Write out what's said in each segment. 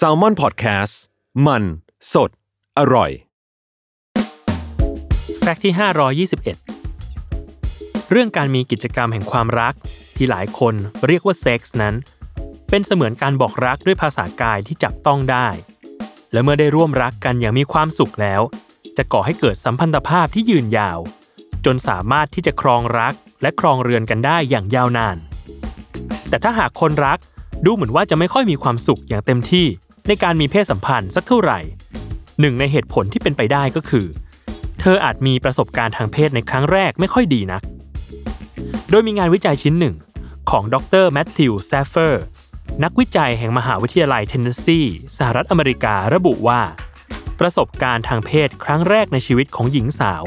s a l ม o n PODCAST มัน สด อร่อย แฟกต์ที่ 521 เรื่องการมีกิจกรรมแห่งความรัก ที่หลายคนเรียกว่าเซ็กส์นั้น เป็นเสมือนการบอกรักด้วยภาษากายที่จับต้องได้ และเมื่อได้ร่วมรักกันอย่างมีความสุขแล้ว จะก่อให้เกิดสัมพันธภาพที่ยืนยาว จนสามารถที่จะครองรักและครองเรือนกันได้อย่างยาวนาน แต่ถ้าหากคนรัก ดูเหมือนว่าจะไม่ค่อยมีความสุขอย่างเต็มที่ในการมีเพศสัมพันธ์สักเท่าไหร่ หนึ่งในเหตุผลที่เป็นไปได้ก็คือ เธออาจมีประสบการณ์ทางเพศในครั้งแรกไม่ค่อยดีนัก โดยมีงานวิจัยชิ้นหนึ่งของดรแมทธิวแซฟเฟอร์นักวิจัยแห่งมหาวิทยาลัยเทนเนสซีสหรัฐอเมริการะบุว่า ประสบการณ์ทางเพศครั้งแรกในชีวิตของหญิงสาว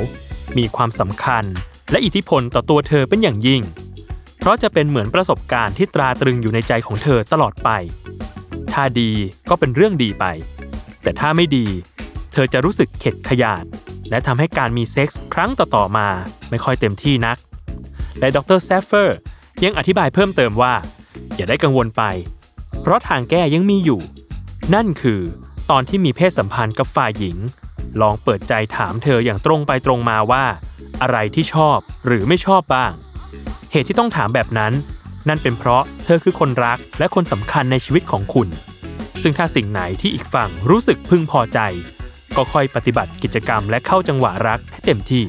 มีความสำคัญ และอิทธิพลต่อตัวเธอเป็นอย่างยิ่ง เพราะจะเป็นเหมือนประสบการณ์ที่ตราตรึงอยู่ในใจของเธอตลอดไป ถ้าดีก็เป็นเรื่องดีไป แต่ถ้าไม่ดี เธอจะรู้สึกเข็ดขยาด และทำให้การมีเซ็กส์ครั้งต่อๆมาไม่ค่อยเต็มที่นัก และดรแซฟเฟอร์ยังอธิบายเพิ่มเติมว่า อย่าได้กังวลไป เพราะทางแก้ยังมีอยู่ นั่นคือ ตอนที่มีเพศสัมพันธ์กับฝ่ายหญิง ลองเปิดใจถามเธออย่างตรงไปตรงมาว่า อะไรที่ชอบหรือไม่ชอบบ้าง เหตุที่ต้องถามแบบนั้น นั่นเป็นเพราะเธอคือคนรักและคนสำคัญในชีวิตของคุณ ซึ่งถ้าสิ่งไหนที่อีกฝั่งรู้สึกพึงพอใจ ก็ค่อยปฏิบัติกิจกรรมและเข้าจังหวะรักให้เต็มที่